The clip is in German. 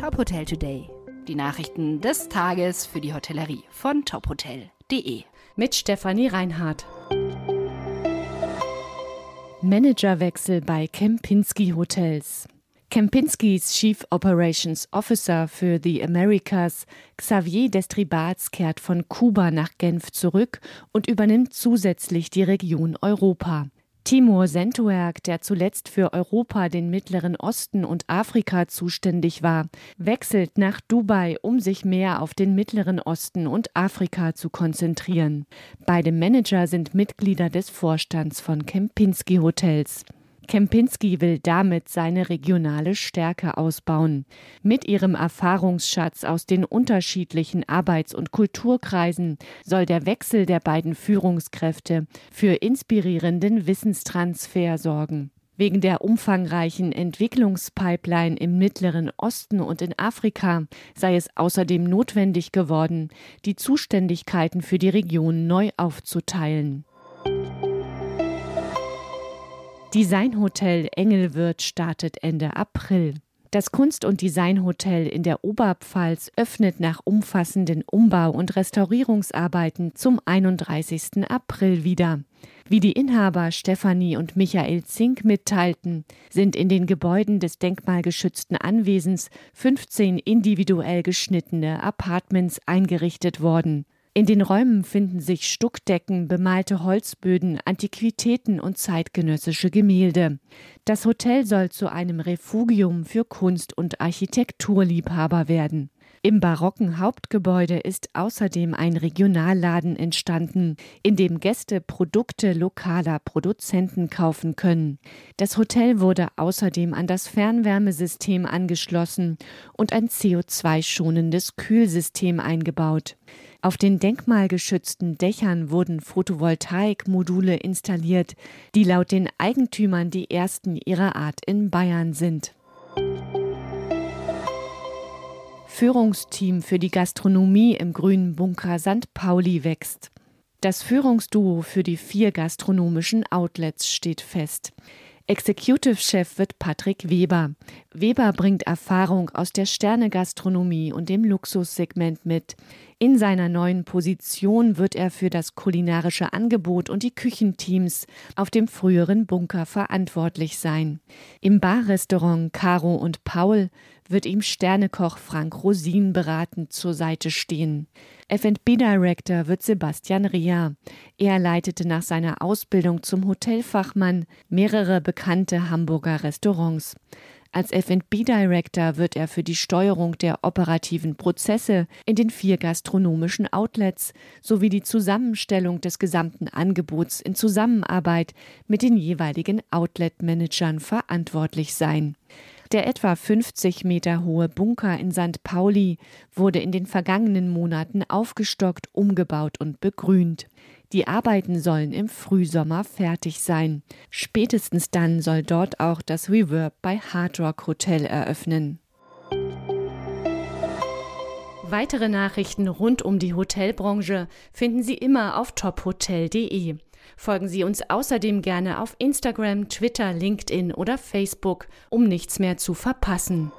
Top Hotel Today. Die Nachrichten des Tages für die Hotellerie von tophotel.de. Mit Stefanie Reinhardt. Managerwechsel bei Kempinski Hotels. Kempinskis Chief Operations Officer für The Americas, Xavier Destribats, kehrt von Kuba nach Genf zurück und übernimmt zusätzlich die Region Europa. Timur Sentuerg, der zuletzt für Europa, den Mittleren Osten und Afrika zuständig war, wechselt nach Dubai, um sich mehr auf den Mittleren Osten und Afrika zu konzentrieren. Beide Manager sind Mitglieder des Vorstands von Kempinski Hotels. Kempinski will damit seine regionale Stärke ausbauen. Mit ihrem Erfahrungsschatz aus den unterschiedlichen Arbeits- und Kulturkreisen soll der Wechsel der beiden Führungskräfte für inspirierenden Wissenstransfer sorgen. Wegen der umfangreichen Entwicklungspipeline im Mittleren Osten und in Afrika sei es außerdem notwendig geworden, die Zuständigkeiten für die Region neu aufzuteilen. Designhotel Engelwirt startet Ende April. Das Kunst- und Designhotel in der Oberpfalz öffnet nach umfassenden Umbau- und Restaurierungsarbeiten zum 31. April wieder. Wie die Inhaber Stefanie und Michael Zink mitteilten, sind in den Gebäuden des denkmalgeschützten Anwesens 15 individuell geschnittene Apartments eingerichtet worden. In den Räumen finden sich Stuckdecken, bemalte Holzböden, Antiquitäten und zeitgenössische Gemälde. Das Hotel soll zu einem Refugium für Kunst- und Architekturliebhaber werden. Im barocken Hauptgebäude ist außerdem ein Regionalladen entstanden, in dem Gäste Produkte lokaler Produzenten kaufen können. Das Hotel wurde außerdem an das Fernwärmesystem angeschlossen und ein CO2-schonendes Kühlsystem eingebaut. Auf den denkmalgeschützten Dächern wurden Photovoltaikmodule installiert, die laut den Eigentümern die ersten ihrer Art in Bayern sind. Führungsteam für die Gastronomie im grünen Bunker St. Pauli wächst. Das Führungsduo für die vier gastronomischen Outlets steht fest. Executive-Chef wird Patrick Weber. Weber bringt Erfahrung aus der Sternegastronomie und dem Luxussegment mit. In seiner neuen Position wird er für das kulinarische Angebot und die Küchenteams auf dem früheren Bunker verantwortlich sein. Im Barrestaurant Caro und Paul wird ihm Sternekoch Frank Rosin beratend zur Seite stehen. F&B Director wird Sebastian Ria. Er leitete nach seiner Ausbildung zum Hotelfachmann mehrere bekannte Hamburger Restaurants. Als F&B Director wird er für die Steuerung der operativen Prozesse in den vier gastronomischen Outlets sowie die Zusammenstellung des gesamten Angebots in Zusammenarbeit mit den jeweiligen Outlet-Managern verantwortlich sein. Der etwa 50 Meter hohe Bunker in St. Pauli wurde in den vergangenen Monaten aufgestockt, umgebaut und begrünt. Die Arbeiten sollen im Frühsommer fertig sein. Spätestens dann soll dort auch das Reverb bei Hard Rock Hotel eröffnen. Weitere Nachrichten rund um die Hotelbranche finden Sie immer auf tophotel.de. Folgen Sie uns außerdem gerne auf Instagram, Twitter, LinkedIn oder Facebook, um nichts mehr zu verpassen.